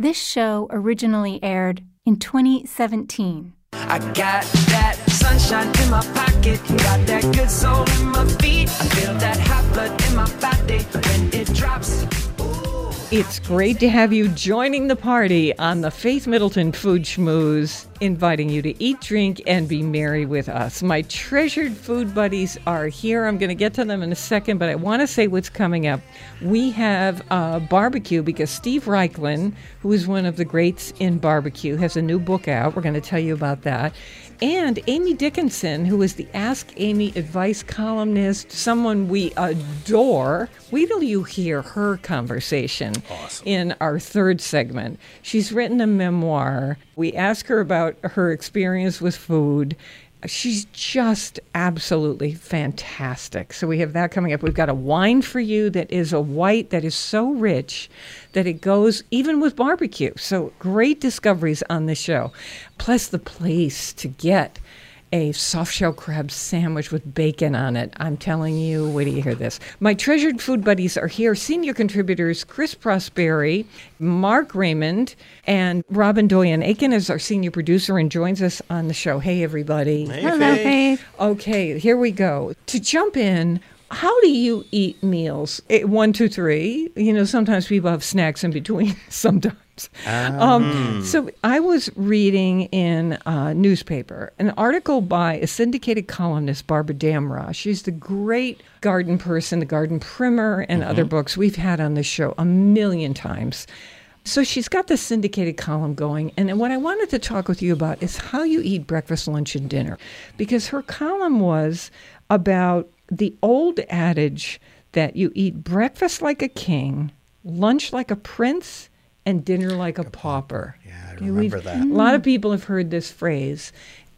This show originally aired in 2017. I got that sunshine in my pocket, got that good soul in my feet. I feel that hot blood in my body when it drops. It's great to have you joining the party on the Faith Middleton Food Schmooze, inviting you to eat, drink, and be merry with us. My treasured food buddies are here. I'm going to get to them in a second, but I want to say what's coming up. We have a barbecue because Steve Raichlen, who is one of the greats in barbecue, has a new book out. We're going to tell you about that. And Amy Dickinson, who is the Ask Amy advice columnist, someone we adore. Wait till you hear her conversation in our third segment. She's written a memoir. We ask her about her experience with food. She's just absolutely fantastic. So we have that coming up. We've got a wine for you that is a white that is so rich that it goes even with barbecue. So great discoveries on the show. Plus the place to get a soft shell crab sandwich with bacon on it. I'm telling you, wait till you hear this. My treasured food buddies are here. Senior contributors Chris Prosperi, Mark Raymond, and Robin Doyen Aiken is our senior producer and joins us on the show. Hey, everybody. Hello, Faith. Okay, here we go. To jump in, how do you eat meals? Eh, One, two, three. You know, sometimes people have snacks in between. Sometimes. Um, so I was reading in a newspaper an article by a syndicated columnist, Barbara Damrosch. She's the great garden person, the garden primer, and other books we've had on the show a million times. So she's got this syndicated column going. And what I wanted to talk with you about is how you eat breakfast, lunch, and dinner. Because her column was about the old adage that you eat breakfast like a king, lunch like a prince, and dinner like a pauper. Yeah, I remember that. A lot of people have heard this phrase.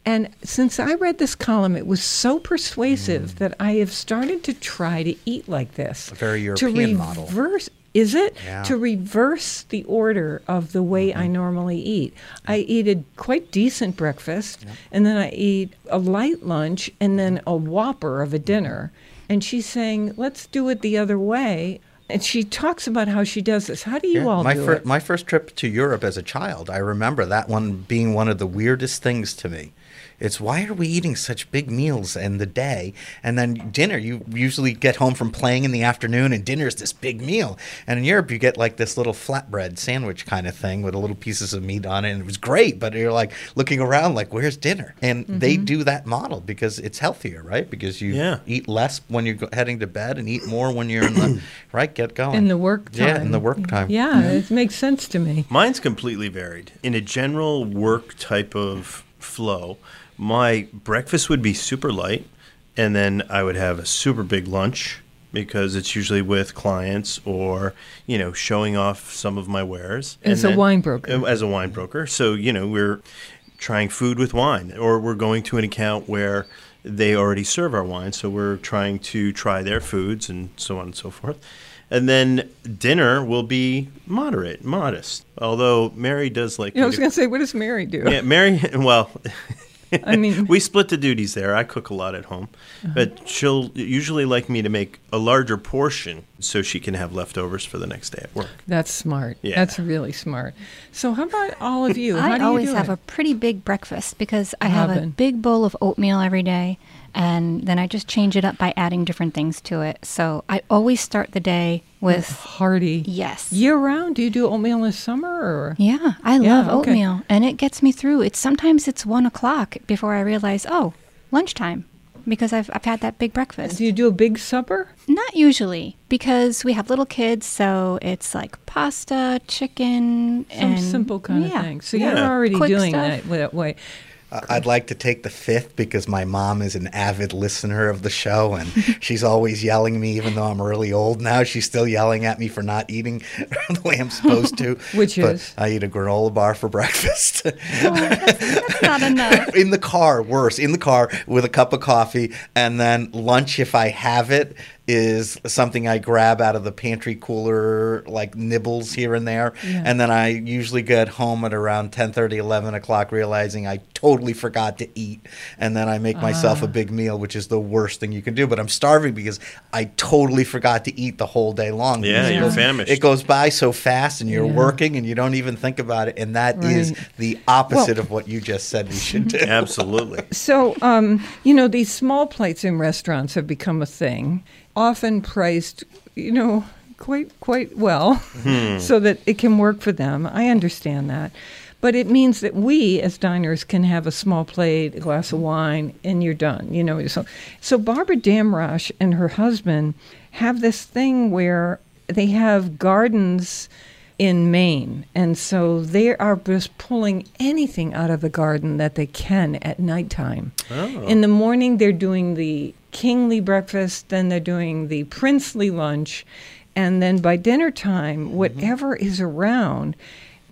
And since I read this column, it was so persuasive that I have started to try to eat like this. Mm. A very to European model. reverse, Is it? Yeah. Mm-hmm. To reverse the order of the way I normally eat. I eat a quite decent breakfast, and then I eat a light lunch, and then a whopper of a dinner. And she's saying, let's do it the other way. And she talks about how she does this. How do you Yeah, all my do fir- it? my first trip to Europe as a child, I remember that one being one of the weirdest things to me. It's why are we eating such big meals in the day, and then dinner? You usually get home from playing in the afternoon, and dinner is this big meal. And in Europe, you get like this little flatbread sandwich kind of thing with a little pieces of meat on it, and it was great. But you're like looking around, like, where's dinner? And they Mm-hmm. do that model because it's healthier, right? Because you Yeah. eat less when you're heading to bed, and eat more when you're in the right. Get going In the work time. Yeah, in the work time. Yeah, it makes sense to me. Mine's completely varied. In a general work type of flow, my breakfast would be super light, and then I would have a super big lunch because it's usually with clients or you know showing off some of my wares. As And a wine broker. uh, As a wine broker, so you know we're trying food with wine, or we're going to an account where they already serve our wine, so we're trying to try their foods and so on and so forth. And then dinner will be moderate, modest. Although Mary does like. Yeah, I was going to say, what does Mary do? yeah, Mary. Well, I mean, we split the duties there. I cook a lot at home, Uh-huh. but she'll usually like me to make a larger portion so she can have leftovers for the next day at work. that's smart. Yeah. That's really smart. So, how about all of you? How I do you always do have it? a pretty big breakfast because I have a big bowl of oatmeal every day, and then I just change it up by adding different things to it. So I always start the day with hearty. yes. Year round? Do you do oatmeal in the summer or? Yeah, I Yeah, love okay. oatmeal, and it gets me through. It's sometimes it's one o'clock before I realize, oh, lunchtime, because I've I've had that big breakfast. Do you do a big supper? Not usually, because we have little kids, so it's like pasta, chicken, Some and simple kind yeah, of thing. So yeah. you're already Quick doing stuff. that that way. Uh, I'd like to take the fifth because my mom is an avid listener of the show and she's always yelling at me, even though I'm really old now. She's still yelling at me for not eating the way I'm supposed to. Which But is? I eat a granola bar for breakfast. That's not enough. in the car, worse, in the car with a cup of coffee. And then lunch, if I have it, is something I grab out of the pantry cooler, like nibbles here and there. And then I usually get home at around 10 11 o'clock, realizing I totally forgot to eat. And then I make myself a big meal, which is the worst thing you can do. But I'm starving because I totally forgot to eat the whole day long. Yeah, It you're goes- famished. It goes by so fast and you're Yeah. working and you don't even think about it. And that is Right. the opposite of what you just said we should do. Absolutely. So, um, you know, these small plates in restaurants have become a thing, often priced, you know, quite quite well, hmm. so that it can work for them. I understand that. But it means that we as diners can have a small plate, a glass of wine, and you're done. You know, so so Barbara Damrosch and her husband have this thing where they have gardens in Maine. And so they are just pulling anything out of the garden that they can at nighttime. Oh. In the morning, they're doing the kingly breakfast, then they're doing the princely lunch, and then by dinner time, whatever is around.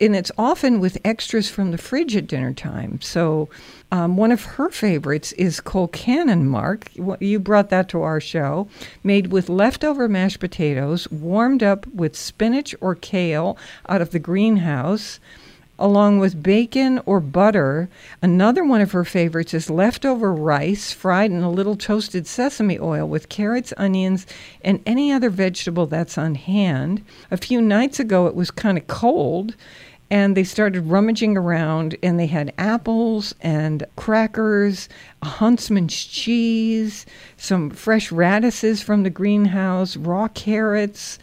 And it's often with extras from the fridge at dinner time. So, um, one of her favorites is Colcannon Mark. You brought that to our show, made with leftover mashed potatoes, warmed up with spinach or kale out of the greenhouse, along with bacon or butter. Another one of her favorites is leftover rice fried in a little toasted sesame oil with carrots, onions, and any other vegetable that's on hand. A few nights ago, it was kind of cold and they started rummaging around and they had apples and crackers, a huntsman's cheese, some fresh radishes from the greenhouse, raw carrots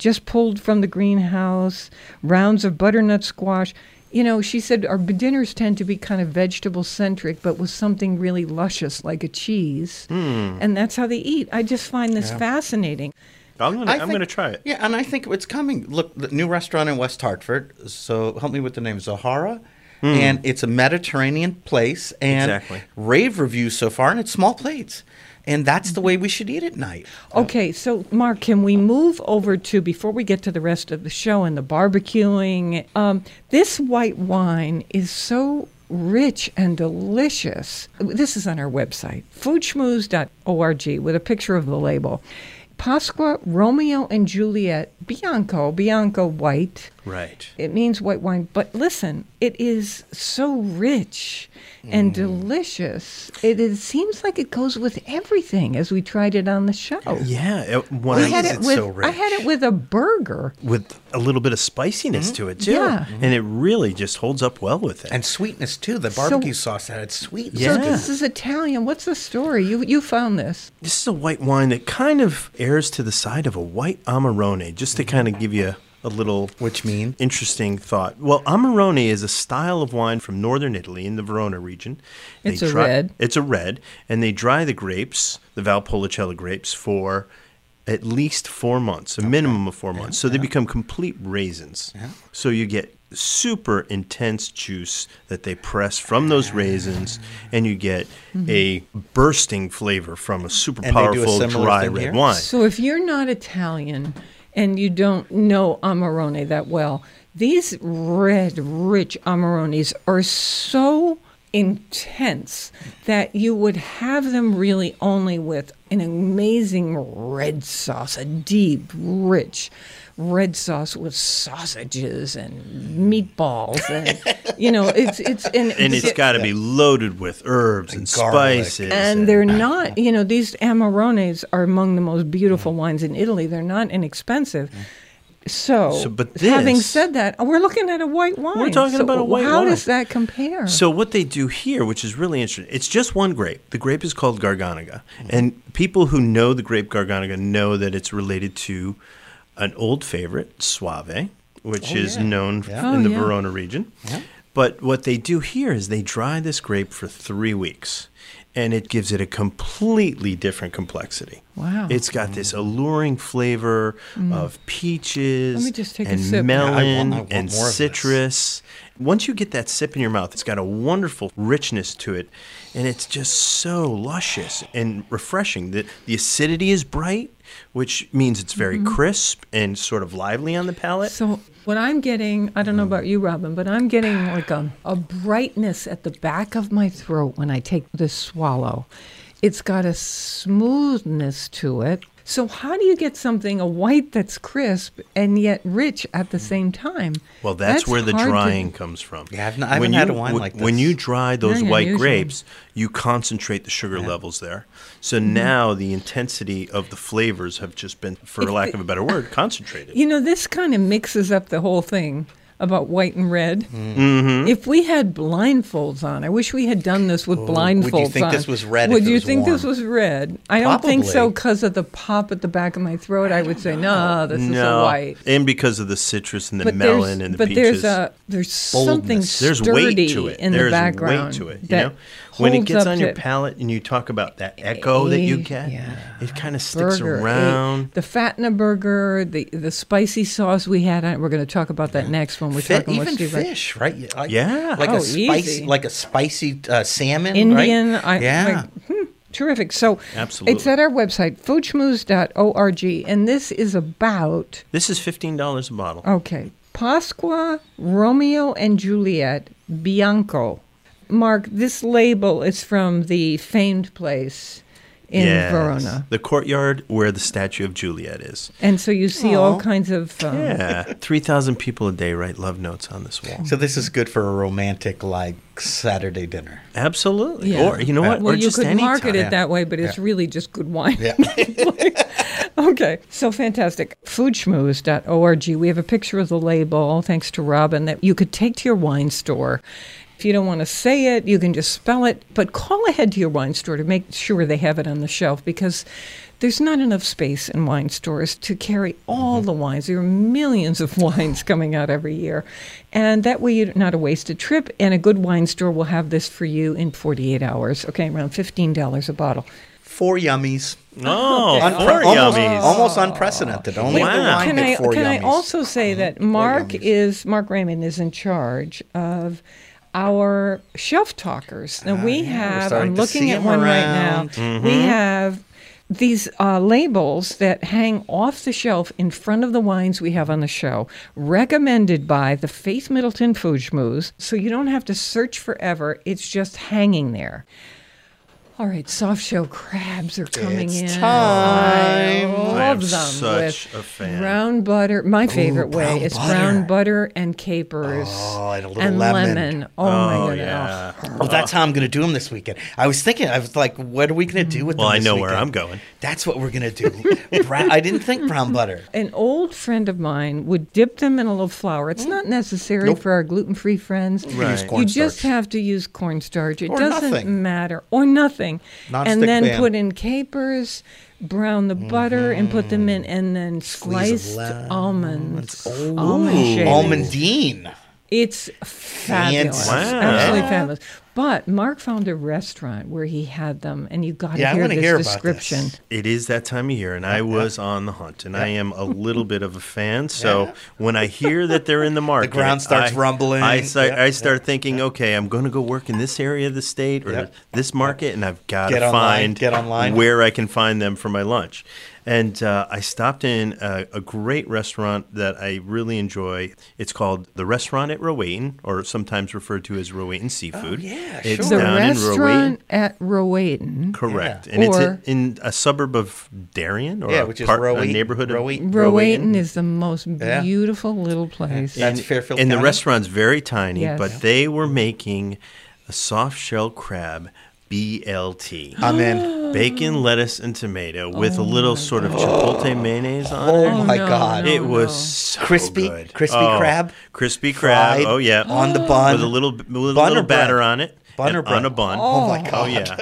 just pulled from the greenhouse, rounds of butternut squash. You know, she said our dinners tend to be kind of vegetable centric, but with something really luscious like a cheese. Hmm. And that's how they eat. I just find this fascinating. I'm gonna, I I'm gonna try it. Yeah, and I think it's coming. Look, the new restaurant in West Hartford. So help me with the name, Zahara. Hmm. And it's a Mediterranean place, and Exactly. rave reviews so far, and it's small plates, and that's the way we should eat at night. Okay, so Mark, can we move over to before we get to the rest of the show and the barbecuing? Um, this white wine is so rich and delicious. This is on our website, foodschmooze.org, with a picture of the label. Pasqua Romeo and Juliet Bianco, Bianco white. Right. It means white wine, but listen, it is so rich and mm. delicious. It seems like it goes with everything as we tried it on the show. Yeah. It, when I I- had is it it with so I had it with a burger. with a little bit of spiciness mm-hmm. to it too, Yeah. and it really just holds up well with it. And sweetness too. The So- barbecue sauce had sweet. Yeah. So this is Italian. What's the story? You you found this? This is a white wine that kind of airs to the side of a white Amarone, just to kind of give you a little Which mean? interesting thought. Well, Amarone is a style of wine from northern Italy in the Verona region. They It's a red. It's a red, and they dry the grapes, the Valpolicella grapes, for at least four months, a minimum of four months. So they become complete raisins. So you get super intense juice that they press from those raisins, and you get mm-hmm. a bursting flavor from a super And they do a powerful similar dry red here? wine. So if you're not Italian and you don't know Amarone that well, these red, rich Amarones are so intense that you would have them really only with an amazing red sauce, a deep, rich red sauce with sausages and meatballs and you know it's it's and, and it's got to be loaded with herbs and, And spices. and they're not you know these amarones are among the most beautiful mm. wines in italy. They're not inexpensive. Mm. So, So, but having said that we're looking at a white wine. we're talking So about a white how wine. How does that compare? So what they do here, which is really interesting, it's just one grape. The grape is called Garganega, and people who know the grape Garganega know that it's related to an old favorite, Soave, which oh, is known Yeah. in Oh, the yeah. Verona region. But what they do here is they dry this grape for three weeks, and it gives it a completely different complexity. Wow. It's got this mm. alluring flavor mm. of peaches Let me just take a and sip. melon Yeah, I want- I want and more citrus. Once you get that sip in your mouth, it's got a wonderful richness to it, and it's just so luscious and refreshing. The, the acidity is bright, which means it's very crisp and sort of lively on the palate. Mm-hmm. So what I'm getting, I don't know about you, Robin, but I'm getting like a, a brightness at the back of my throat when I take this swallow. It's got a smoothness to it. So how do you get something a white that's crisp and yet rich at the same time? Well, that's, where the hard to- drying comes from. Yeah, I've n- I When haven't had you- a wine wh- like this. When you dry those Very white unusual. grapes, you concentrate the sugar levels there. So Mm-hmm. now the intensity of the flavors have just been, for lack of a better word, concentrated. You know, this kind of mixes up the whole thing about white and red. Mm-hmm. If we had blindfolds on, I wish we had done this with blindfolds on. would you think on. this was red Would you think this was red? I don't think so because of the pop at the back of my throat. I would say, no, this is a no, white. and because of the citrus and the But melon and the but peaches. there's a there's something Boldness. there's weight to it. in there's the background weight to it. You that know, when it gets on your palate and you talk about that echo that you get, yeah. it kind of sticks burger, around. the fat in a burger, the the spicy sauce we had. on it. We're going to talk about that next when we're Fi- talking with even Steve. Wright. fish, right? Yeah, Like, Yeah. like Oh, a spicy, easy. like a spicy uh, salmon, Indian. Right? I, yeah. like, hmm, terrific. So Absolutely. it's at our website, foodschmooze.org, and this is about This is fifteen dollars a bottle. okay, Pasqua, Romeo and Juliet, Bianco. Mark, this label is from the famed place in Yes. Verona, the courtyard where the statue of Juliet is. and so you see all kinds of um, Yeah, three thousand people a day write love notes on this wall. So this is good for a romantic like Saturday dinner. Absolutely. Yeah. Or you know what? Well, or you could market time. it that way, but it's really just good wine. Yeah. okay, so fantastic. Foodschmooze.org. We have a picture of the label, thanks to Robin, that you could take to your wine store. If you don't want to say it, you can just spell it, but call ahead to your wine store to make sure they have it on the shelf because there's not enough space in wine stores to carry all the wines. There are millions of wines coming out every year. And that way, you're not a wasted trip. And a good wine store will have this for you in 48 hours. Okay, around $15 a bottle. Four yummies. Oh, Unpre- four almost, yummies. almost unprecedented. Only the wine can had I four can I yummies. Uh-huh. also say that Mark is Mark Raymond is in charge of our shelf talkers. Now we Ah, have I'm looking at one right around. now. We have these uh, labels that hang off the shelf in front of the wines we have on the show, recommended by the Faith Middleton Food Schmooze, so you don't have to search forever. It's just hanging there. All right, soft shell crabs are coming It's in. time. I love I am them such with a fan. brown butter. My favorite way brown is butter. brown butter and capers Oh, and a little and lemon. Oh, my Oh god! yeah. Well, that's how I'm going to do them this weekend. I was thinking, I was like, what are we going to do with this? Well, them? I this know where? I'm going. That's what we're going to do. Brown, I didn't think brown butter. An old friend of mine would dip them in a little flour. It's mm. not necessary Nope. for our gluten-free friends. Right. Use You just have to use cornstarch. It Or doesn't nothing. matter, or nothing. Non-stick and then pan. put in capers, brown the butter, and put them mm-hmm. in, and then sliced lemon. almonds. Almond shavings. Almondine. It's fabulous. Fancy. Wow. Absolutely fabulous. But Mark found a restaurant where he had them, and you got to Yeah, hear this hear about description. this. It is that time of year, and I was on the hunt, and I am a little bit of a fan. So Yeah. when I hear that they're in the market, the ground starts I- rumbling. I start, Yep, I start thinking, okay, I'm going to go work in this area of the state or Yep. this market, and I've got Get to online, find get online. where I can find them for my lunch. And uh, I stopped in a, a great restaurant that I really enjoy. It's called the Restaurant at Rowayton, or sometimes referred to as Rowayton Seafood. Oh, yeah, it's sure. The down in Rowayton. restaurant at Rowayton. Correct, Yeah. and it's Or- in, in a suburb of Darien, or Yeah, a, which is part, a neighborhood of Rowayton. Rowayton is the most Yeah. beautiful little place. That's Fairfield and the restaurant's very tiny, Yes. but they were making a soft shell crab BLT. I'm in. Bacon, mm. lettuce, and tomato with a oh little sort of chipotle mayonnaise on oh it. Oh, my no, God. no. It was so Crispy- good. crispy Oh, crab? crispy crab. Fried Oh yeah, on the bun. with a little with a Bun little or bread? batter on it. Bun or bread? On a bun. Oh, my oh. god. Oh yeah,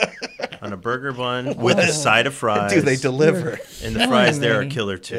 on a burger bun with a side of fries. Do they deliver? And the fries there are me. killer too.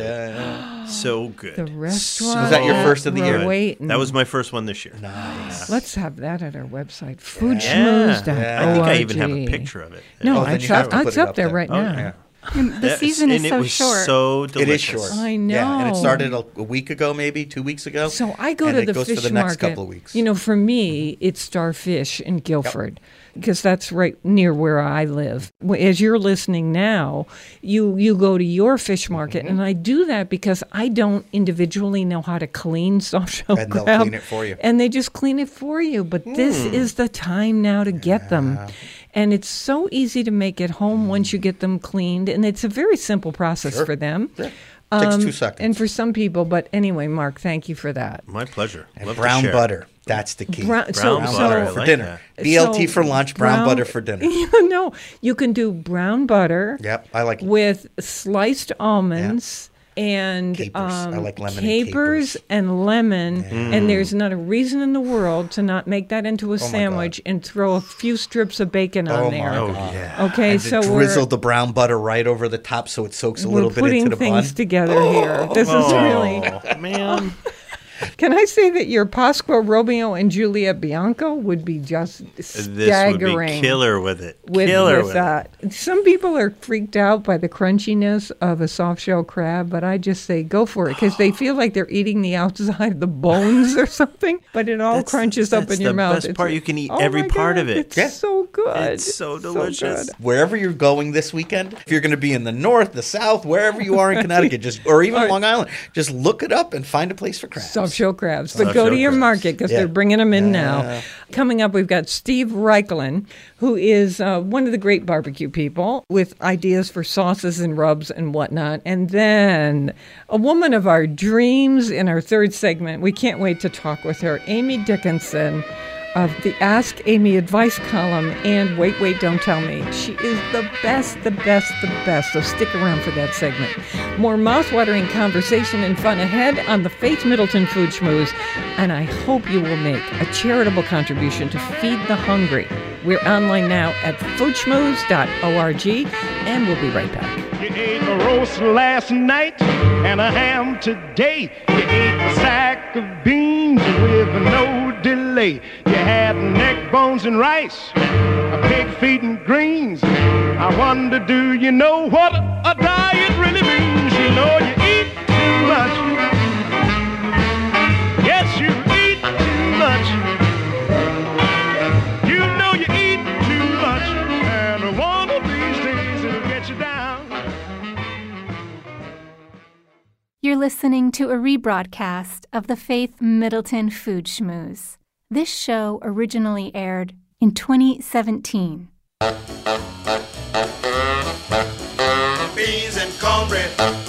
So good. The restaurant. Was that your first of the year? Rowayton. That was my first one this year. Nice. Let's have that at our website. Yeah. Foodschmooze.org. I think I even have a picture of it. No, Oh, then it's you have up, it's it up up there there. right Oh, now. Yeah. The Yes, season is and so it was short. So delicious. is short. I Yeah, and it started a, a week ago, maybe two weeks ago. So I go and to it the goes fish for the next market. couple of weeks. You know, for me, mm-hmm. it's Starfish in Guilford because that's right near where I live. As you're listening now, you you go to your fish market, Mm-hmm. and I do that because I don't individually know how to clean soft shell And they'll crab, clean it for you. and they just clean it for you. But this Hmm. is the time now to get them. And it's so easy to make at home once you get them cleaned, and it's a very simple process Sure. for them. Yeah. Takes two seconds. Um, And for some people, but anyway, Mark, thank you for that. My pleasure. And brown butter. That's the key. Brown- so- Brown so- butter. I for like dinner. that. BLT So for lunch, brown, butter for dinner. no, you can do brown butter. Yep, I like it. with sliced almonds. And Capers. I um, like lemon and capers capers. and lemon, and there's not a reason in the world to not make that into a Oh sandwich and throw a few strips of bacon on Oh there. my Oh God. yeah. Okay, and so we're, drizzle the brown butter right over the top so it soaks a little bit into the bun. We're putting things together here. This is really. Oh, man. Can I say that your Pasqua Romeo and Juliet Bianco would be just This would staggering? be killer with it. with, killer with with uh, that. Some people are freaked out by the crunchiness of a soft shell crab, but I just say go for it because they feel like they're eating the outside of the bones or something, but it all That's- crunches up in your mouth. That's the best It's- part. You can eat Oh every part God, of it. It's Yeah. so good. It's so delicious. good. Wherever you're going this weekend, if you're going to be in the north, the south, wherever you are in Connecticut, just or even Long Island, just look it up and find a place for crabs. Soft shell crabs. But go to your crabs. market because Yeah. they're bringing them in now. Coming up, we've got Steve Raichlen, who is uh, one of the great barbecue people with ideas for sauces and rubs and whatnot. And then a woman of our dreams in our third segment. We can't wait to talk with her, Amy Dickinson of the Ask Amy Advice column and Wait, Wait, Don't Tell Me. She is the best, the best, the best. So stick around for that segment. More mouth-watering conversation and fun ahead on the Faith Middleton Food Schmooze. And I hope you will make a charitable contribution to feed the hungry. We're online now at foodschmooze.org and we'll be right back. You ate a roast last night and a ham today. You ate a sack of beans with no delay. You had neck bones and rice, a pig feet and greens. I wonder, do you know what a diet really means? You know you listening to a rebroadcast of the Faith Middleton Food Schmooze. This show originally aired in 2017. Beans and cornbread.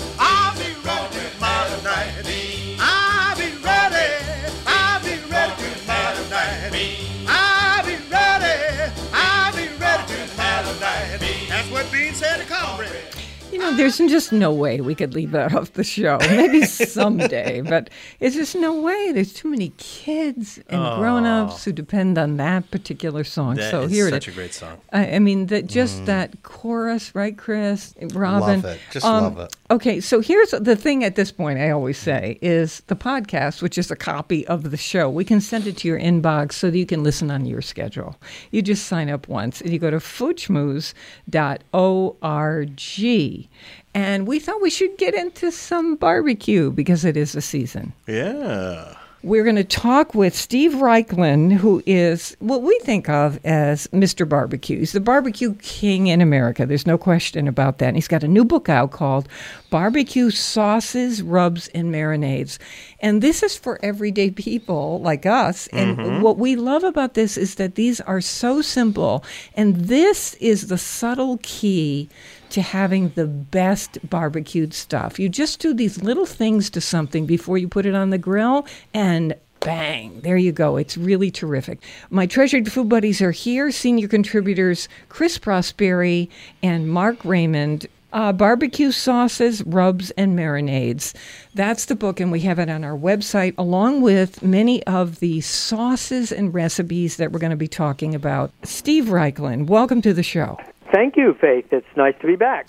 Know, there's just no way we could leave that off the show. Maybe someday, but it's just no way. There's too many kids and grown-ups who depend on that particular song. That so is here such it a great song. I, I mean, that just that chorus, right, Chris, Robin? Um, Love it. Just love it. Okay, so here's the thing. At this point, I always say is the podcast, which is a copy of the show. We can send it to your inbox so that you can listen on your schedule. You just sign up once, and you go to foodschmooze.org. And we thought we should get into some barbecue because it is the season. Yeah. We're going to talk with Steve Raichlen, who is what we think of as Mr. Barbecue. He's the barbecue king in America. There's no question about that. And he's got a new book out called Barbecue Sauces, Rubs, and Marinades. And this is for everyday people like us. And mm-hmm. what we love about this is that these are so simple. And this is the subtle key to having the best barbecued stuff. You just do these little things to something before you put it on the grill, and Bang. There you go. It's really terrific. My treasured food buddies are here senior contributors Chris Prosperi and Mark Raymond. Uh, barbecue sauces, rubs, and marinades. That's the book, and we have it on our website, along with many of the sauces and recipes that we're going to be talking about. Steve Raichlen, welcome to the show. Thank you, Faith. It's nice to be back.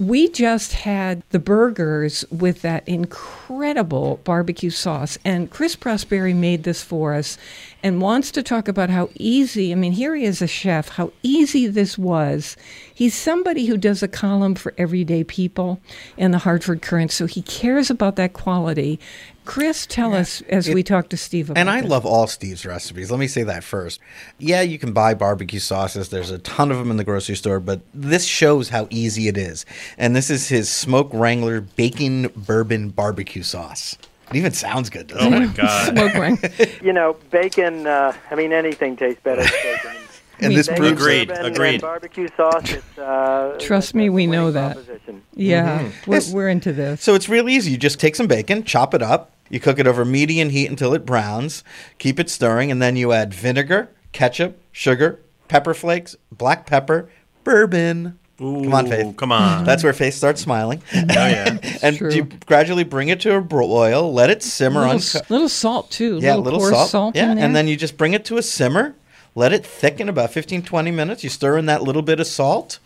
We just had the burgers with that incredible barbecue sauce, and Chris Prosperi made this for us and wants to talk about how easy, I mean, here he is a chef, how easy this was. He's somebody who does a column for everyday people in the Hartford Courant, so he cares about that quality. Chris, tell us as It- we talk to Steve about And I this. love all Steve's recipes. Let me say that first. Yeah, you can buy barbecue sauces. There's a ton of them in the grocery store, but this shows how easy it is. And this is his Smoke Wrangler Bacon Bourbon Barbecue Sauce. It even sounds good. Oh my? God. Smoke ring. You know, bacon, uh, I mean, anything tastes better than bacon. And this Bacon, proves Agreed, bourbon, and agreed. barbecue sauce, it's, uh, Trust me, we know that. proposition. Yeah, we're, we're into this. So it's real easy. You just take some bacon, chop it up, you cook it over medium heat until it browns, keep it stirring, and then you add vinegar, ketchup, sugar, pepper flakes, black pepper, bourbon. Ooh, come on, Faith. Come on. That's where Faith starts smiling. oh yeah. and True. you gradually bring it to a boil, let it simmer little, on. s- little salt too. Yeah, little, little coarse salt. in yeah, there. and then you just bring it to a simmer, let it thicken about 15, 20 minutes. You stir in that little bit of salt.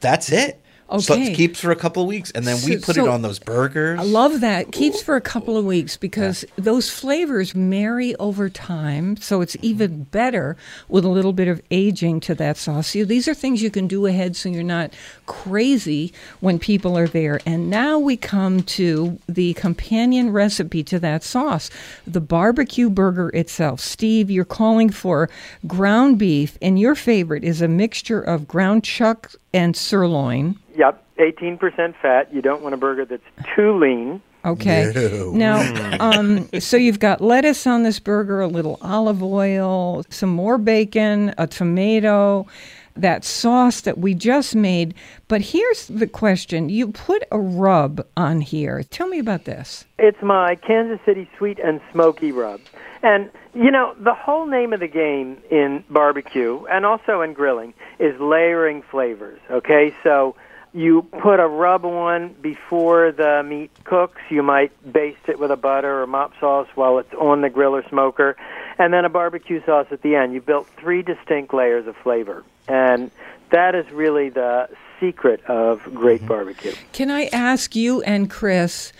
That's it. So Okay. it keeps for a couple of weeks, and then we put so it on those burgers. I love that. Keeps for a couple of weeks because those flavors marry over time. So it's even mm-hmm. better with a little bit of aging to that sauce. So these are things you can do ahead so you're not crazy when people are there. And now we come to the companion recipe to that sauce the barbecue burger itself. Steve, you're calling for ground beef, and your favorite is a mixture of ground chuck and sirloin. Yep, 18% fat. You don't want a burger that's too lean. Okay. Now, um, so you've got lettuce on this burger, a little olive oil, some more bacon, a tomato, that sauce that we just made. But here's the question you put a rub on here. Tell me about this. It's my Kansas City sweet and smoky rub. And, you know, the whole name of the game in barbecue and also in grilling is layering flavors, okay? So you put a rub on before the meat cooks. You might baste it with a butter or mop sauce while it's on the grill or smoker. And then a barbecue sauce at the end. You've built three distinct layers of flavor. And that is really the secret of great mm-hmm. barbecue. Can I ask you and Chris,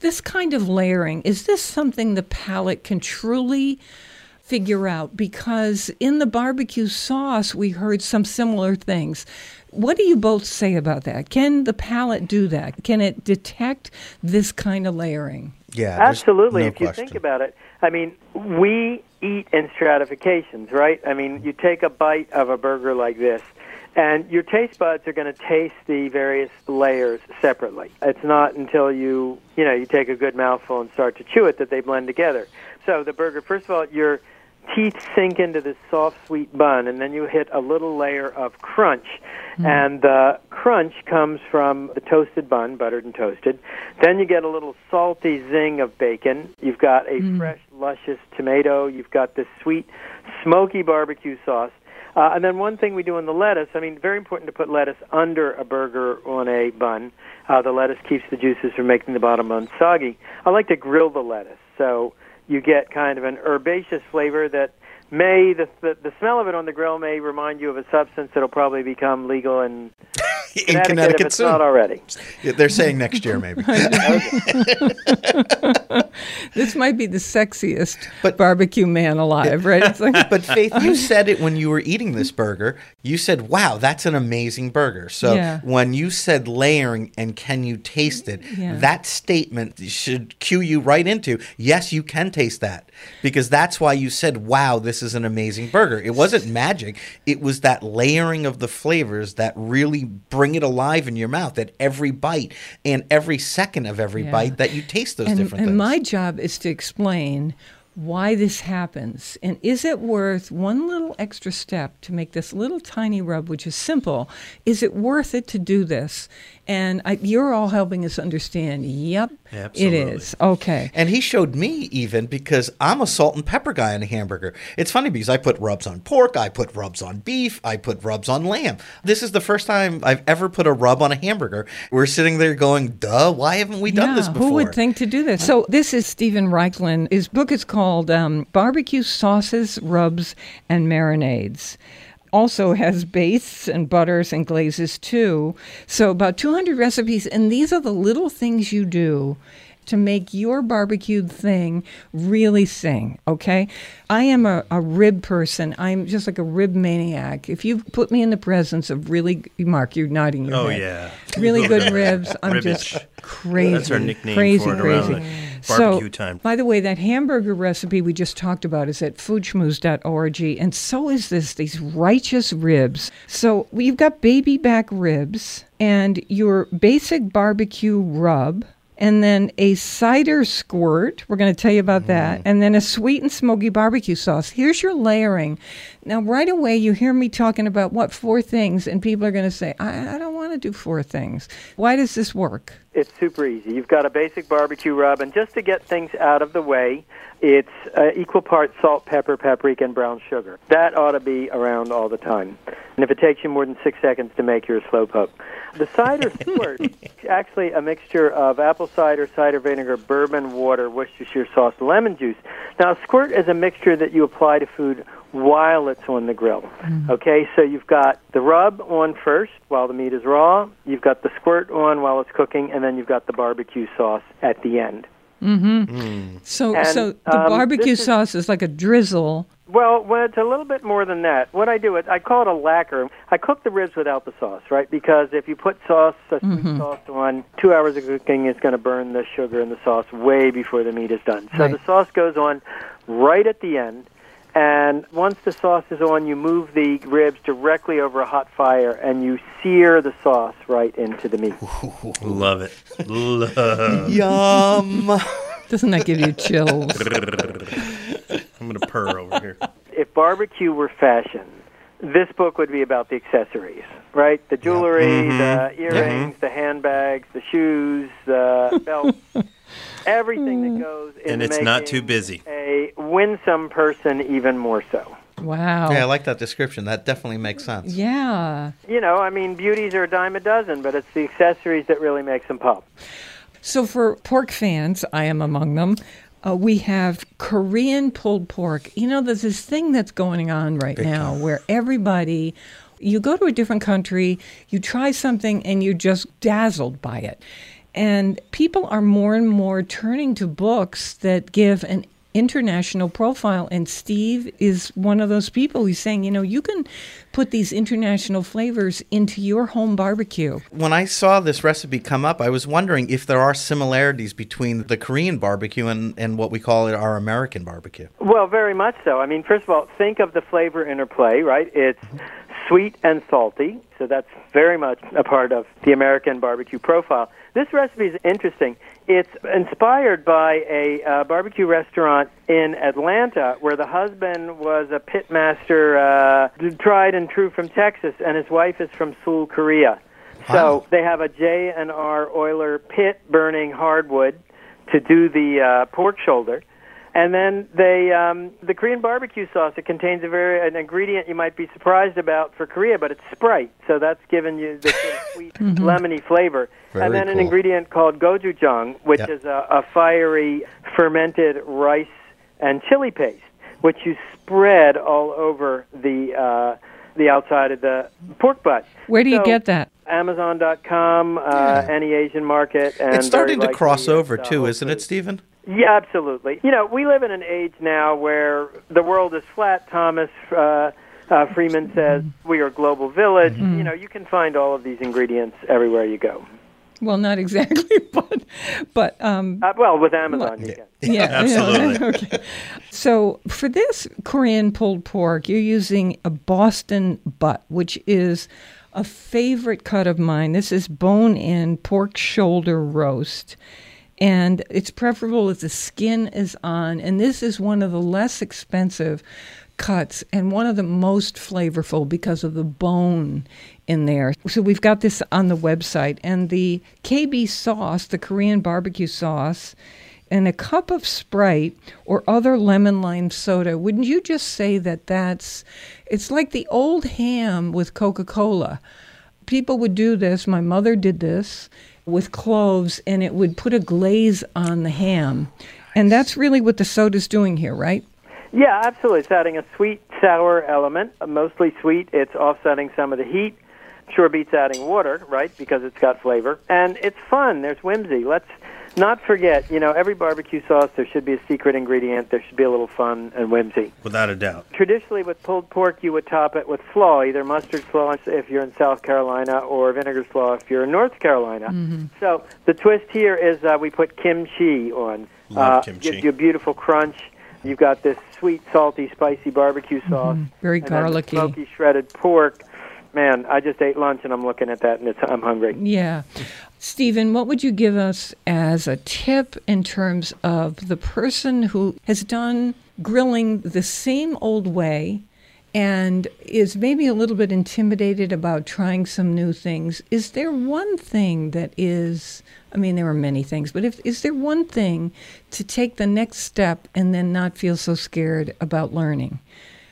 this kind of layering, is this something the palate can truly figure out? Because in the barbecue sauce, we heard some similar things. What do you both say about that? Can the palate do that? Can it detect this kind of layering? Yeah, Absolutely. no if you question. think about it, I mean, we eat in stratifications, right? I mean, you take a bite of a burger like this, and your taste buds are going to taste the various layers separately. It's not until you, you know, you take a good mouthful and start to chew it that they blend together. So the burger, first of all, your teeth sink into this soft, sweet bun, and then you hit a little layer of crunch. And the crunch comes from the toasted bun, buttered and toasted. Then you get a little salty zing of bacon. You've got a fresh, luscious tomato. You've got this sweet, smoky barbecue sauce. Uh, and then one thing we do in the lettuce, I mean, very important to put lettuce under a burger on a bun. Uh, the lettuce keeps the juices from making the bottom bun soggy. I like to grill the lettuce, so you get kind of an herbaceous flavor that may the, the the smell of it on the grill may remind you of a substance that'll probably become legal in in Connecticut, Connecticut if it's soon. not already. Yeah, They're saying next year, maybe. This might be the sexiest But- barbecue man alive, right? It's like, but Faith, you said it when you were eating this burger. You said, "Wow, that's an amazing burger." So Yeah. when you said layering and can you taste it, Yeah. that statement should cue you right into yes, you can taste that because that's why you said, "Wow, this is an amazing burger." It wasn't magic; it was that layering of the flavors that really bring it alive in your mouth at every bite and every second of every Yeah. bite that you taste those and, different and things. And my job is to explain why this happens and is it worth one little extra step to make this little tiny rub which is simple is it worth it to do this and I, you're all helping us understand yep Absolutely. it is okay And he showed me even because I'm a salt and pepper guy in a hamburger. It's funny because I put rubs on pork, I put rubs on beef, I put rubs on lamb. This is the first time I've ever put a rub on a hamburger. We're sitting there going, duh, why haven't we done this before? Who would think to do this? So this is Stephen Raichlen. His book is called um, Barbecue Sauces, Rubs, and Marinades. Also has bastes and butters and glazes too. So about 200 recipes, and these are the little things you do to make your barbecued thing really sing, okay? I am a, a rib person. I'm just like a rib maniac. If you put me in the presence of really, Mark, you're nodding your Oh, head. yeah. Really good ribs. I'm Ribbage. just crazy. That's our nickname crazy, for it around crazy. the barbecue so, time. By the way, that hamburger recipe we just talked about is at foodschmooze.org, and so is this, these righteous ribs. So you've got baby back ribs and your basic barbecue rub. And then a cider squirt. We're going to tell you about that. Mm-hmm. And then a sweet and smoky barbecue sauce. Here's your layering. Now, right away, you hear me talking about what four things, and people are going to say, I, I don't want to do four things. Why does this work? It's super easy. You've got a basic barbecue rub, and just to get things out of the way, it's uh, equal parts salt, pepper, paprika, and brown sugar. That ought to be around all the time. And if it takes you more than six seconds to make, you're a slowpoke. The cider squirt is actually a mixture of apple cider, cider vinegar, bourbon, water, Worcestershire sauce, lemon juice. Now, a squirt is a mixture that you apply to food while it's on the grill. Mm. Okay, so you've got the rub on first while the meat is raw, you've got the squirt on while it's cooking, and then you've got the barbecue sauce at the end. Mm-hmm. Mm. So, And, so the um, barbecue this is- sauce is like a drizzle. Well, well, it's a little bit more than that. What I do it I call it a lacquer. I cook the ribs without the sauce, right? Because if you put sauce, a sweet mm-hmm. sauce on, two hours of cooking is going to burn the sugar in the sauce way before the meat is done. So Right. the sauce goes on right at the end. And once the sauce is on, you move the ribs directly over a hot fire and you sear the sauce right into the meat. Love it. Love. Yum. Doesn't that give you chills? I'm going to purr over here. if barbecue were fashion, this book would be about the accessories, right? The jewelry, the mm-hmm. earrings, the handbags, the shoes, the belts, everything that goes into And it's not too busy. A winsome person, even more so. Wow. Yeah, I like that description. That definitely makes sense. Yeah. You know, I mean, beauties are a dime a dozen, but it's the accessories that really makes them pop. So for pork fans, I am among them. Uh, we have Korean pulled pork. You know, there's this thing that's going on right now where everybody, you go to a different country, you try something, and you're just dazzled by it. And people are more and more turning to books that give an international profile. And Steve is one of those people who's saying, you know, you can put these international flavors into your home barbecue. When I saw this recipe come up, I was wondering if there are similarities between the Korean barbecue and, and what we call it our American barbecue. Well, very much so. I mean, first of all, think of the flavor interplay, right? It's mm-hmm. sweet and salty, so that's very much a part of the American barbecue profile. This recipe is interesting. It's inspired by a uh, barbecue restaurant in Atlanta where the husband was a pitmaster, uh, tried and true from Texas, and his wife is from Seoul, Korea. So Wow. they have a J and R Oyler pit burning hardwood to do the uh, pork shoulder. And then they, um, the Korean barbecue sauce. It contains a very an ingredient you might be surprised about for Korea, but it's Sprite. So that's given you the sort of sweet lemony flavor. Very and then an ingredient called gochujang, which Yep. is a, a fiery fermented rice and chili paste, which you spread all over the uh, the outside of the pork butt. Where do you get that? Amazon.com, uh, any Asian market, and it's starting to cross over uh, too, isn't it, Foods. Stephen? Yeah, absolutely. You know, we live in an age now where the world is flat. Thomas uh, uh, Friedman says we are a global village. You know, you can find all of these ingredients everywhere you go. Well, not exactly, but but um, Uh, well, with Amazon, you can. yeah, Absolutely. okay. So for this Korean pulled pork, you're using a Boston butt, which is a favorite cut of mine. This is bone-in pork shoulder roast. And it's preferable if the skin is on. And this is one of the less expensive cuts and one of the most flavorful because of the bone in there. So we've got this on the website. And the KB sauce, the Korean barbecue sauce, and a cup of Sprite or other lemon lime soda, wouldn't you just say that that's it's like the old ham with Coca-Cola. People would do this, my mother did this with cloves and it would put a glaze on the ham. And that's really what the soda's doing here, right? Yeah, absolutely. It's adding a sweet sour element, uh, mostly sweet. It's offsetting some of the heat. Sure beats adding water, right? Because it's got flavor. And it's fun. There's whimsy. Let's not forget, you know, every barbecue sauce, there should be a secret ingredient. There should be a little fun and whimsy. Without a doubt. Traditionally, with pulled pork, you would top it with slaw, either mustard slaw if you're in South Carolina or vinegar slaw if you're in North Carolina. Mm-hmm. So the twist here is uh, we put kimchi on. Love uh, kimchi. Gives you a beautiful crunch. You've got this sweet, salty, spicy barbecue sauce. Mhm. Very and then garlicky. Smoky shredded pork. Man, I just ate lunch and I'm looking at that and it's, I'm hungry. Yeah. Steven, what would you give us as a tip in terms of the person who has done grilling the same old way and is maybe a little bit intimidated about trying some new things? Is there one thing that is, I mean, there are many things, but if, is there one thing to take the next step and then not feel so scared about learning?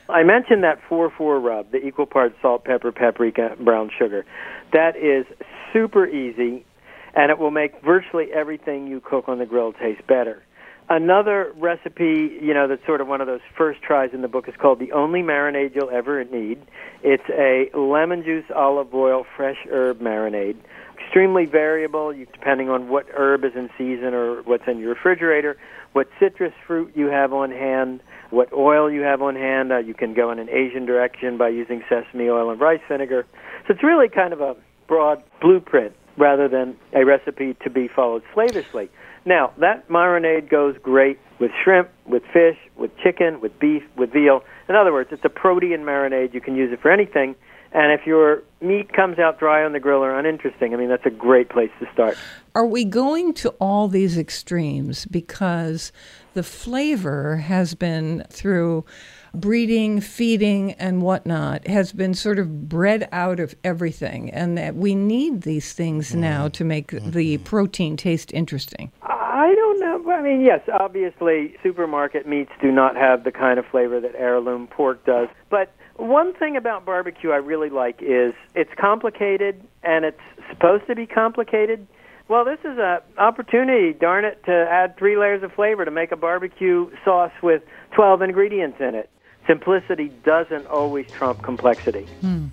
I mentioned that 4-4 rub, the equal parts salt, pepper, paprika, brown sugar. That is super easy, and it will make virtually everything you cook on the grill taste better. Another recipe, you know, that's sort of one of those first tries in the book is called the only marinade you'll ever need. It's a lemon juice, olive oil, fresh herb marinade. Extremely variable, depending on what herb is in season or what's in your refrigerator, what citrus fruit you have on hand, what oil you have on hand. Uh, you can go in an Asian direction by using sesame oil and rice vinegar. So it's really kind of a broad blueprint rather than a recipe to be followed slavishly. Now, that marinade goes great with shrimp, with fish, with chicken, with beef, with veal. In other words, it's a protein marinade. You can use it for anything. And if your meat comes out dry on the grill or uninteresting, I mean, that's a great place to start. Are we going to all these extremes because the flavor has been through breeding, feeding, and whatnot, has been sort of bred out of everything, and that we need these things mm-hmm. now to make the mm-hmm. protein taste interesting? I don't know. I mean, yes, obviously, supermarket meats do not have the kind of flavor that heirloom pork does. But one thing about barbecue I really like is it's complicated and it's supposed to be complicated. Well, this is an opportunity, darn it, to add three layers of flavor to make a barbecue sauce with 12 ingredients in it. Simplicity doesn't always trump complexity. Hmm.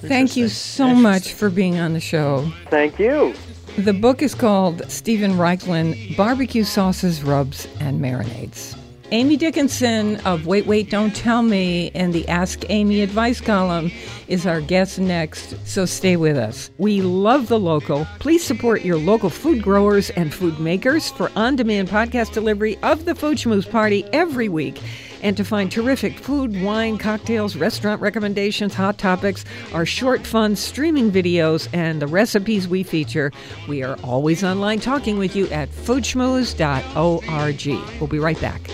Thank you so much for being on the show. Thank you. The book is called Steven Raichlen Barbecue Sauces, Rubs, and Marinades. Amy Dickinson of Wait, Wait, Don't Tell Me and the Ask Amy advice column is our guest next, so stay with us. We love the local. Please support your local food growers and food makers for on demand podcast delivery of the Food Schmooze Party every week. And to find terrific food, wine, cocktails, restaurant recommendations, hot topics, our short, fun streaming videos, and the recipes we feature, we are always online talking with you at foodschmooze.org. We'll be right back.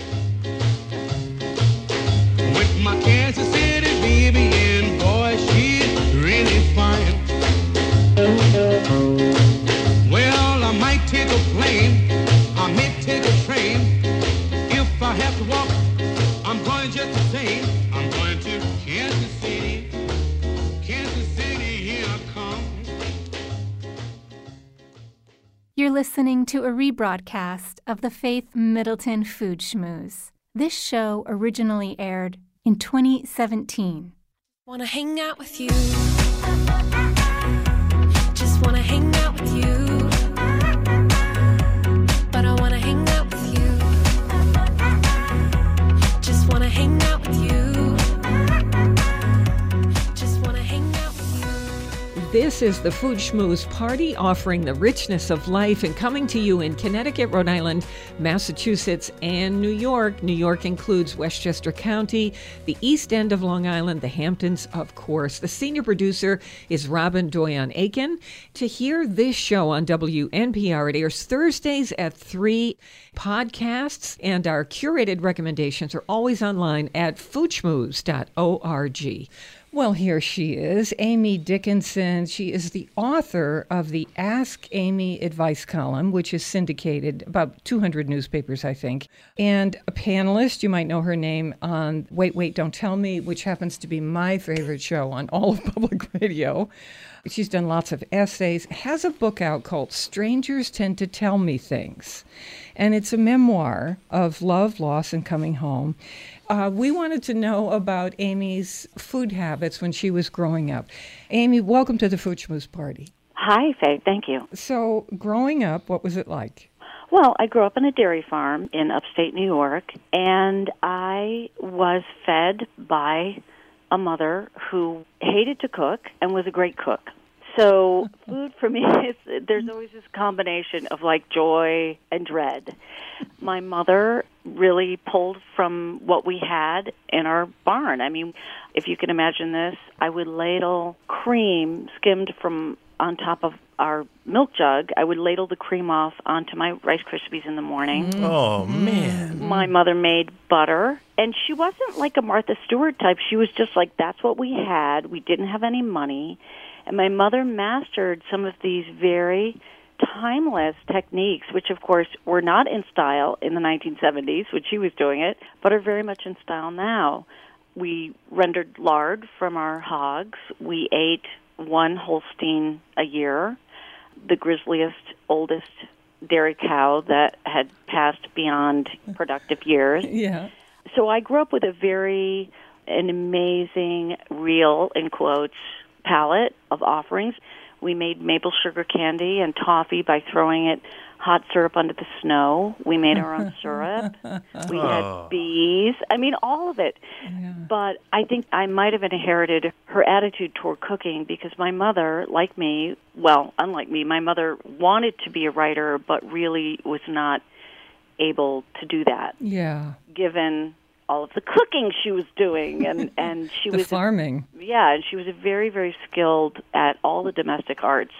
Listening to a rebroadcast of the Faith Middleton Food Schmooze. This show originally aired in 2017. Wanna hang out with you. Just wanna hang out with you. This is the Food Schmooze Party, offering the richness of life and coming to you in Connecticut, Rhode Island, Massachusetts, and New York. New York includes Westchester County, the East End of Long Island, the Hamptons, of course. The senior producer is Robin Doyon Aiken. To hear this show on WNPR, it airs Thursdays at 3. Podcasts and our curated recommendations are always online at foodschmooze.org. Well, here she is, Amy Dickinson. She is the author of the Ask Amy advice column, which is syndicated about 200 newspapers, I think, and a panelist. You might know her name on Wait, Wait, Don't Tell Me, which happens to be my favorite show on all of public radio. She's done lots of essays, has a book out called Strangers Tend to Tell Me Things. And it's a memoir of love, loss, and coming home. Uh, we wanted to know about Amy's food habits when she was growing up. Amy, welcome to the Food Schmooze Party. Hi, Faye. Thank you. So, growing up, what was it like? Well, I grew up on a dairy farm in upstate New York, and I was fed by a mother who hated to cook and was a great cook. So, food for me is there's always this combination of like joy and dread. My mother really pulled from what we had in our barn. I mean, if you can imagine this, I would ladle cream skimmed from on top of our milk jug. I would ladle the cream off onto my Rice Krispies in the morning. Mm. Oh mm-hmm. man. My mother made butter, and she wasn't like a Martha Stewart type. She was just like, that's what we had. We didn't have any money. And my mother mastered some of these very timeless techniques, which of course were not in style in the 1970s when she was doing it, but are very much in style now. We rendered lard from our hogs. We ate one Holstein a year, the grisliest, oldest dairy cow that had passed beyond productive years. Yeah. So I grew up with a very an amazing real in quotes palette of offerings. We made maple sugar candy and toffee by throwing it hot syrup under the snow. We made our own syrup. We Oh. had bees. I mean, all of it. But I think I might have inherited her attitude toward cooking because my mother, like me, well, unlike me, my mother wanted to be a writer but really was not able to do that Yeah. given all of the cooking she was doing and and she was farming. yeah, and she was a very, very skilled at all the domestic arts.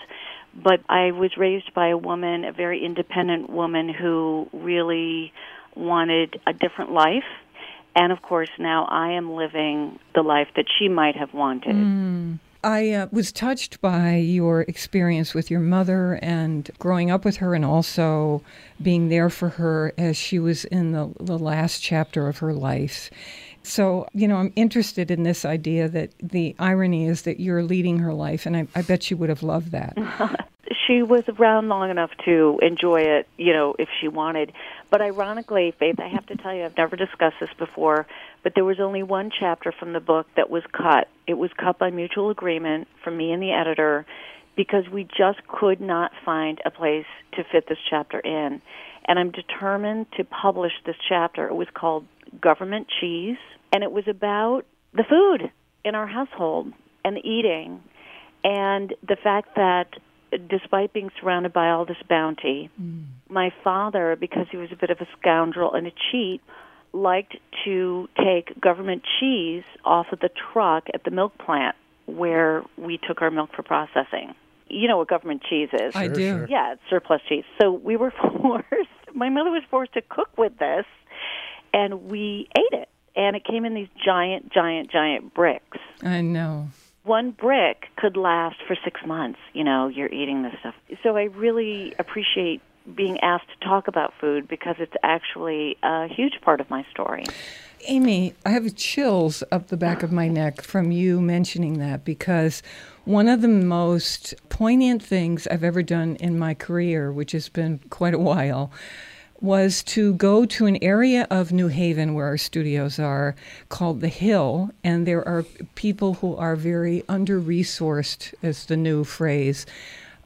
But I was raised by a woman, a very independent woman who really wanted a different life. And of course, now I am living the life that she might have wanted. Mm. I uh, was touched by your experience with your mother and growing up with her, and also being there for her as she was in the, the last chapter of her life. So, you know, I'm interested in this idea that the irony is that you're leading her life, and I, I bet she would have loved that. she was around long enough to enjoy it, you know, if she wanted. But ironically, Faith, I have to tell you, I've never discussed this before, but there was only one chapter from the book that was cut. It was cut by mutual agreement from me and the editor because we just could not find a place to fit this chapter in. And I'm determined to publish this chapter. It was called Government Cheese, and it was about the food in our household and the eating and the fact that despite being surrounded by all this bounty, mm. my father, because he was a bit of a scoundrel and a cheat, liked to take government cheese off of the truck at the milk plant where we took our milk for processing. You know what government cheese is? I do. Yeah, it's surplus cheese. So we were forced, my mother was forced to cook with this, and we ate it. And it came in these giant, giant, giant bricks I know. one brick could last for six months. You know, you're eating this stuff. So I really appreciate being asked to talk about food because it's actually a huge part of my story. Amy, I have chills up the back of my neck from you mentioning that because one of the most poignant things I've ever done in my career, which has been quite a while, was to go to an area of New Haven where our studios are called The Hill, and there are people who are very under resourced, is the new phrase.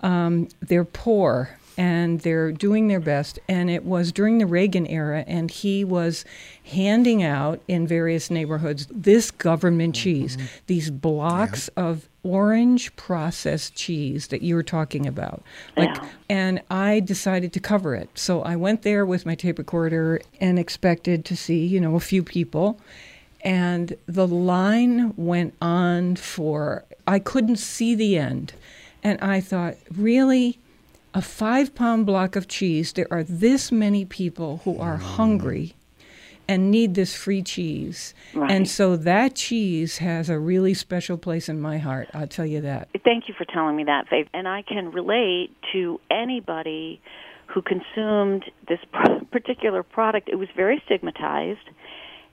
Um, they're poor and they're doing their best. And it was during the Reagan era, and he was handing out in various neighborhoods this government mm-hmm. cheese, these blocks of orange processed cheese that you were talking about. Like Yeah. and I decided to cover it. So I went there with my tape recorder and expected to see, you know, a few people. And the line went on for, I couldn't see the end. And I thought, really? A five pound block of cheese, there are this many people who are mm. hungry and need this free cheese. Right. And so that cheese has a really special place in my heart, I'll tell you that. Thank you for telling me that, Faith. And I can relate to anybody who consumed this particular product. It was very stigmatized.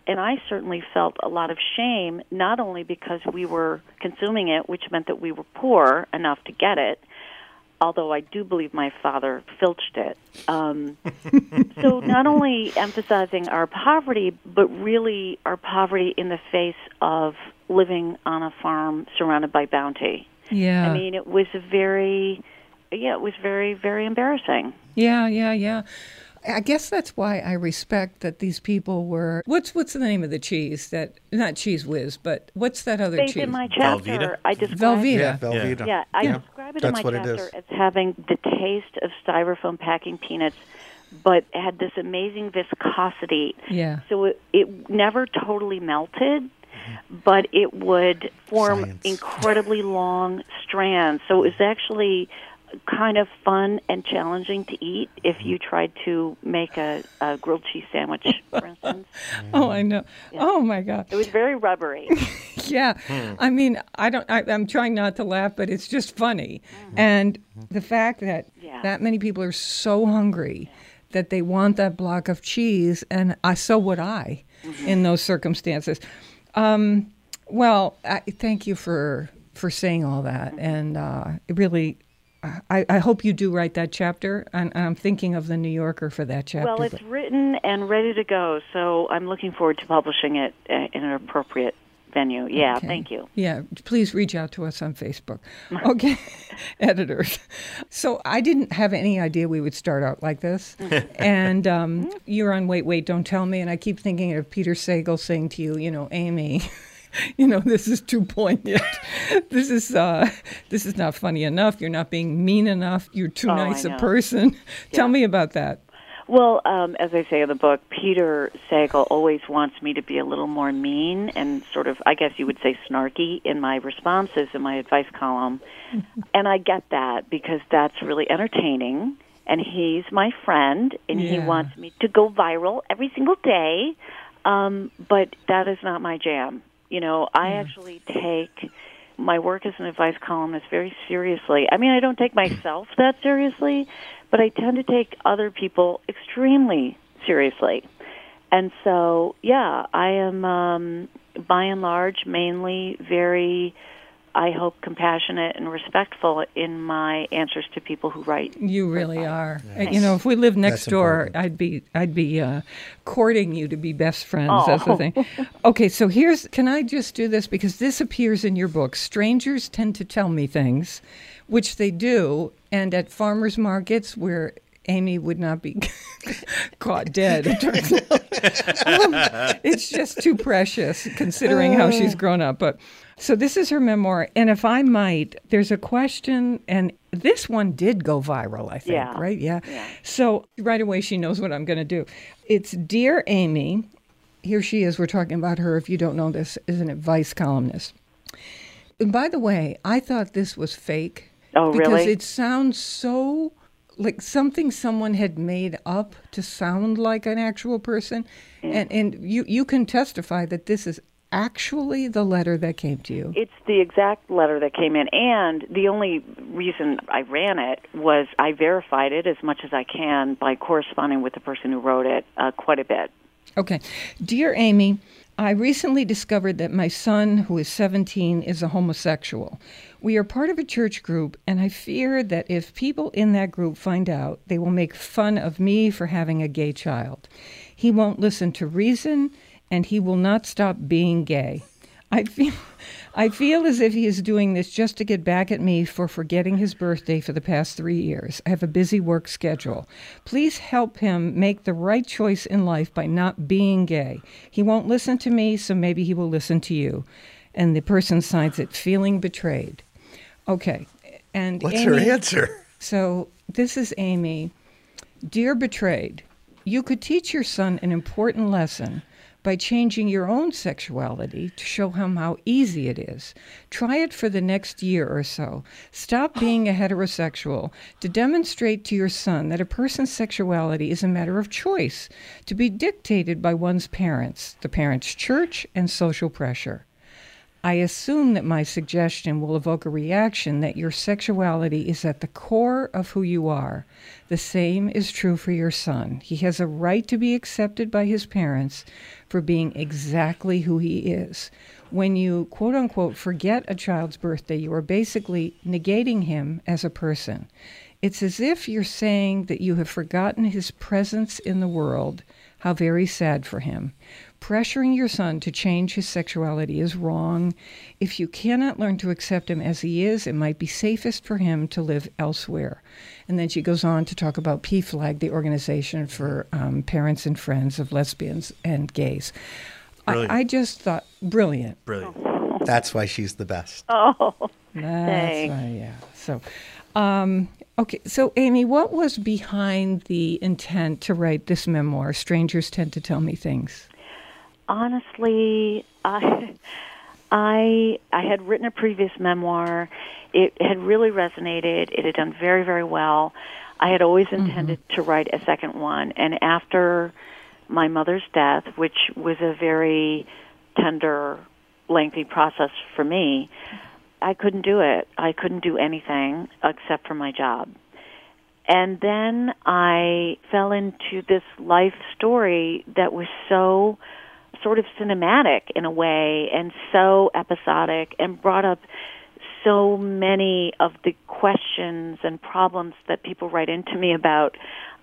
And I certainly felt a lot of shame, not only because we were consuming it, which meant that we were poor enough to get it, although I do believe my father filched it. Um, so not only emphasizing our poverty, but really our poverty in the face of living on a farm surrounded by bounty. Yeah. I mean, it was very, yeah, it was very, very embarrassing. Yeah, yeah, yeah. I guess that's why I respect that these people were. What's what's the name of the cheese that not Cheez Whiz, but what's that other Faith, cheese? in my chapter, I described Velveeta. Yeah, Velveeta. Yeah, I Yeah. describe it That's in my what it chapter is. as having the taste of styrofoam packing peanuts, but had this amazing viscosity. Yeah. So it, it never totally melted, but it would form Science. incredibly long strands. So it was actually kind of fun and challenging to eat if you tried to make a, a grilled cheese sandwich, for instance. Oh, I know. Oh my God. It was very rubbery. Yeah. I mean, I don't. I, I'm trying not to laugh, but it's just funny. And the fact that Yeah. that many people are so hungry that they want that block of cheese, and I so would I, in those circumstances. Um, well, I, thank you for for saying all that, and uh, it really. I, I hope you do write that chapter, and I'm thinking of the New Yorker for that chapter. Well, but- it's written and ready to go, so I'm looking forward to publishing it uh, in an appropriate venue. Yeah, Okay. thank you. Yeah, please reach out to us on Facebook. Okay, editors. So I didn't have any idea we would start out like this. and um, you're on Wait, Wait, Don't Tell Me. And I keep thinking of Peter Sagal saying to you, you know, Amy. You know, this is too poignant. this is uh, this is not funny enough. You're not being mean enough. You're too Oh, nice a person. Tell me about that. Well, um, as I say in the book, Peter Sagal always wants me to be a little more mean and sort of, I guess you would say, snarky in my responses in my advice column. and I get that because that's really entertaining. And he's my friend, and he wants me to go viral every single day. Um, but that is not my jam. You know, I actually take my work as an advice columnist very seriously. I mean, I don't take myself that seriously, but I tend to take other people extremely seriously. And so, yeah, I am um, by and large mainly very, I hope, compassionate and respectful in my answers to people who write. You really are. Uh, You know, if we lived next That's door, important. I'd be I'd be uh, courting you to be best friends. Oh. That's the thing. Okay, so here's can I just do this because this appears in your book. Strangers tend to tell me things, which they do, and at farmers markets where Amy would not be caught dead. It turns out. Um, it's just too precious considering how she's grown up. But so this is her memoir, and if I might, there's a question, and this one did go viral. I think, Yeah. right? Yeah. So right away, she knows what I'm going to do. It's dear Amy. Here she is. We're talking about her. If you don't know this, is an advice columnist. And by the way, I thought this was fake. Oh, because really? it sounds so like something someone had made up to sound like an actual person. And and you you can testify that this is actually the letter that came to you. It's the exact letter that came in, and the only reason I ran it was I verified it as much as I can by corresponding with the person who wrote it uh, quite a bit. Okay. Dear Amy, I recently discovered that my son, who is 17, is a homosexual. We are part of a church group, and I fear that if people in that group find out, they will make fun of me for having a gay child. He won't listen to reason, and he will not stop being gay. I feel, I feel as if he is doing this just to get back at me for forgetting his birthday for the past three years. I have a busy work schedule. Please help him make the right choice in life by not being gay. He won't listen to me, so maybe he will listen to you. And the person signs it, feeling betrayed. Okay. And What's her answer? So this is Amy. Dear Betrayed, you could teach your son an important lesson by changing your own sexuality to show him how easy it is. Try it for the next year or so. Stop being a heterosexual to demonstrate to your son that a person's sexuality is a matter of choice, to be dictated by one's parents, the parents' church, and social pressure. I assume that my suggestion will evoke a reaction that your sexuality is at the core of who you are. The same is true for your son. He has a right to be accepted by his parents for being exactly who he is. When you quote unquote forget a child's birthday, you are basically negating him as a person. It's as if you're saying that you have forgotten his presence in the world. How very sad for him. Pressuring your son to change his sexuality is wrong. If you cannot learn to accept him as he is, it might be safest for him to live elsewhere. And then she goes on to talk about PFLAG, the organization for um, parents and friends of lesbians and gays. I, I just thought, brilliant. Brilliant. That's why she's the best. Oh, That's thanks. right, yeah. So, um, okay. So, Amy, what was behind the intent to write this memoir? Strangers tend to tell me things. honestly, I, I I had written a previous memoir. It had really resonated. It had done very very well. I had always mm-hmm. intended to write a second one, and after my mother's death, which was a very tender, lengthy process for me, I couldn't do it. I couldn't do anything except for my job. And then I fell into this life story that was so sort of cinematic in a way and so episodic and brought up so many of the questions and problems that people write into me about.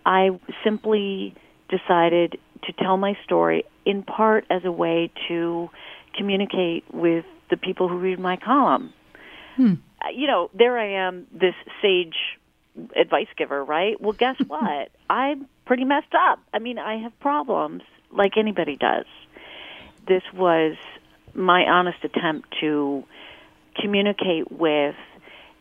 I simply decided to tell my story in part as a way to communicate with the people who read my column. Uh, You know, there I am, this sage advice giver, right? Well, guess what? I'm pretty messed up. I mean, I have problems like anybody does. This was my honest attempt to communicate with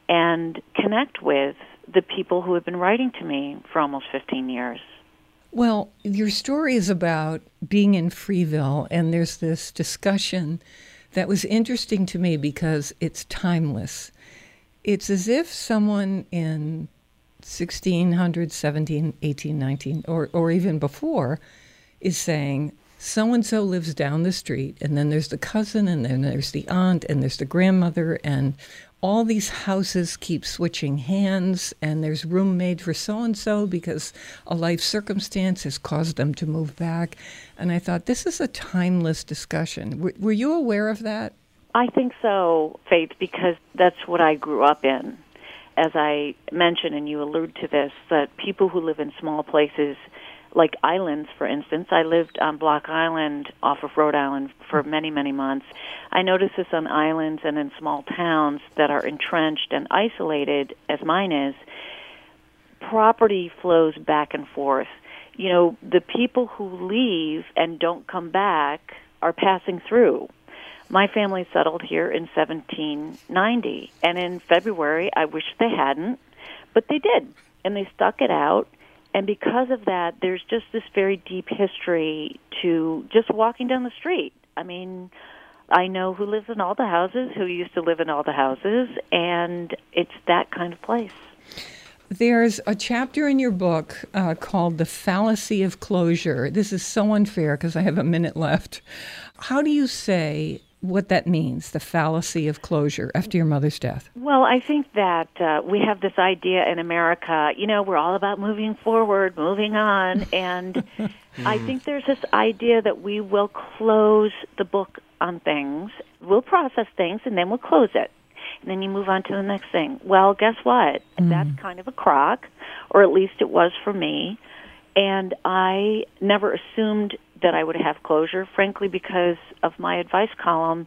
and connect with the people who have been writing to me for almost 15 years. Well, your story is about being in Freeville, and there's this discussion that was interesting to me because it's timeless. It's as if someone in 1600, 17, 18, 19, or, or even before is saying, so and so lives down the street, and then there's the cousin, and then there's the aunt, and there's the grandmother, and all these houses keep switching hands, and there's room made for so and so because a life circumstance has caused them to move back. And I thought, this is a timeless discussion. Were, were you aware of that? I think so, Faith, because that's what I grew up in. As I mentioned, and you allude to this, that people who live in small places, like islands, for instance, I lived on Block Island off of Rhode Island for many, many months. I notice this on islands and in small towns that are entrenched and isolated, as mine is. Property flows back and forth. You know, the people who leave and don't come back are passing through. My family settled here in 1790, and in February, I wish they hadn't, but they did, and they stuck it out. And because of that, there's just this very deep history to just walking down the street. I mean, I know who lives in all the houses, who used to live in all the houses, and it's that kind of place. There's a chapter in your book uh, called The Fallacy of Closure. This is so unfair because I have a minute left. How do you say what that means, the fallacy of closure, after your mother's death? Well, I think that uh, we have this idea in America, you know, we're all about moving forward, moving on, and I think there's this idea that we will close the book on things, we'll process things, and then we'll close it. And then you move on to the next thing. Well, guess what? That's kind of a crock, or at least it was for me. And I never assumed that I would have closure, frankly, because of my advice column.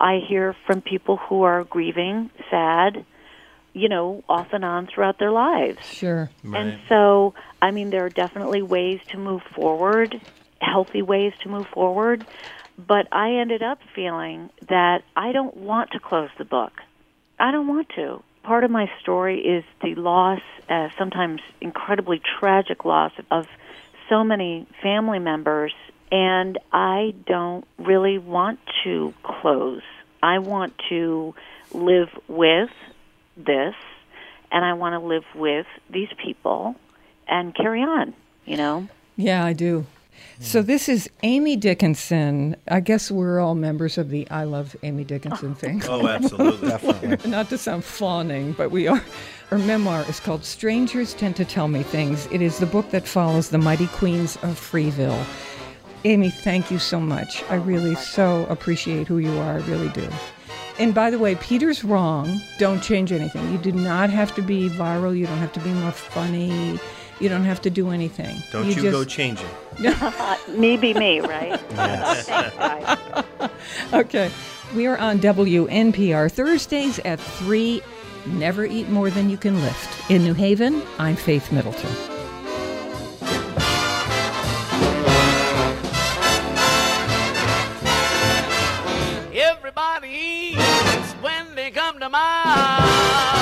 I hear from people who are grieving, sad, you know, off and on throughout their lives. Sure. Right. And so, I mean, there are definitely ways to move forward, healthy ways to move forward. But I ended up feeling that I don't want to close the book. I don't want to. Part of my story is the loss, uh, sometimes incredibly tragic loss, of so many family members, and I don't really want to close. I want to live with this, and I want to live with these people and carry on, you know? Yeah, I do. So hmm. this is Amy Dickinson. I guess we're all members of the I Love Amy Dickinson thing. Oh, absolutely. Definitely. Not to sound fawning, but we are. Her memoir is called Strangers Tend to Tell Me Things. It is the book that follows the mighty queens of Freeville. Amy, thank you so much. I really so appreciate who you are. I really do. And by the way, Peter's wrong. Don't change anything. You do not have to be viral. You don't have to be more funny. You don't have to do anything. Don't you, go changing. me be me, right? Yes. Okay. We are on WNPR Thursdays at 3. Never eat more than you can lift. In New Haven, I'm Faith Middleton. everybody eats when they come to mind.